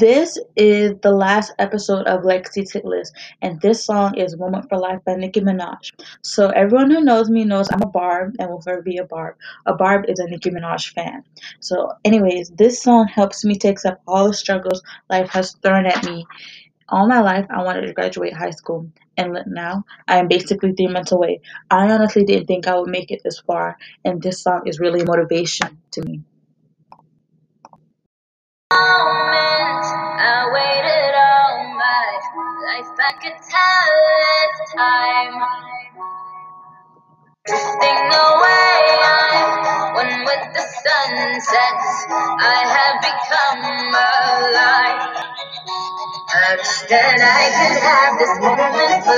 This is the last episode of Legacy's Hit and this song is Moment 4 Life by Nicki Minaj. So, everyone who knows me knows I'm a Barb and will forever be a Barb. A Barb is a Nicki Minaj fan. So, anyways, this song helps me take up all the struggles life has thrown at me. All my life, I wanted to graduate high school, and now I am basically three months away. I honestly didn't think I would make it this far, and this song is really motivation to me. Life back could tell this time. Drifting away, I'm one with the sunsets. I have become alive. I wish that I could have this moment.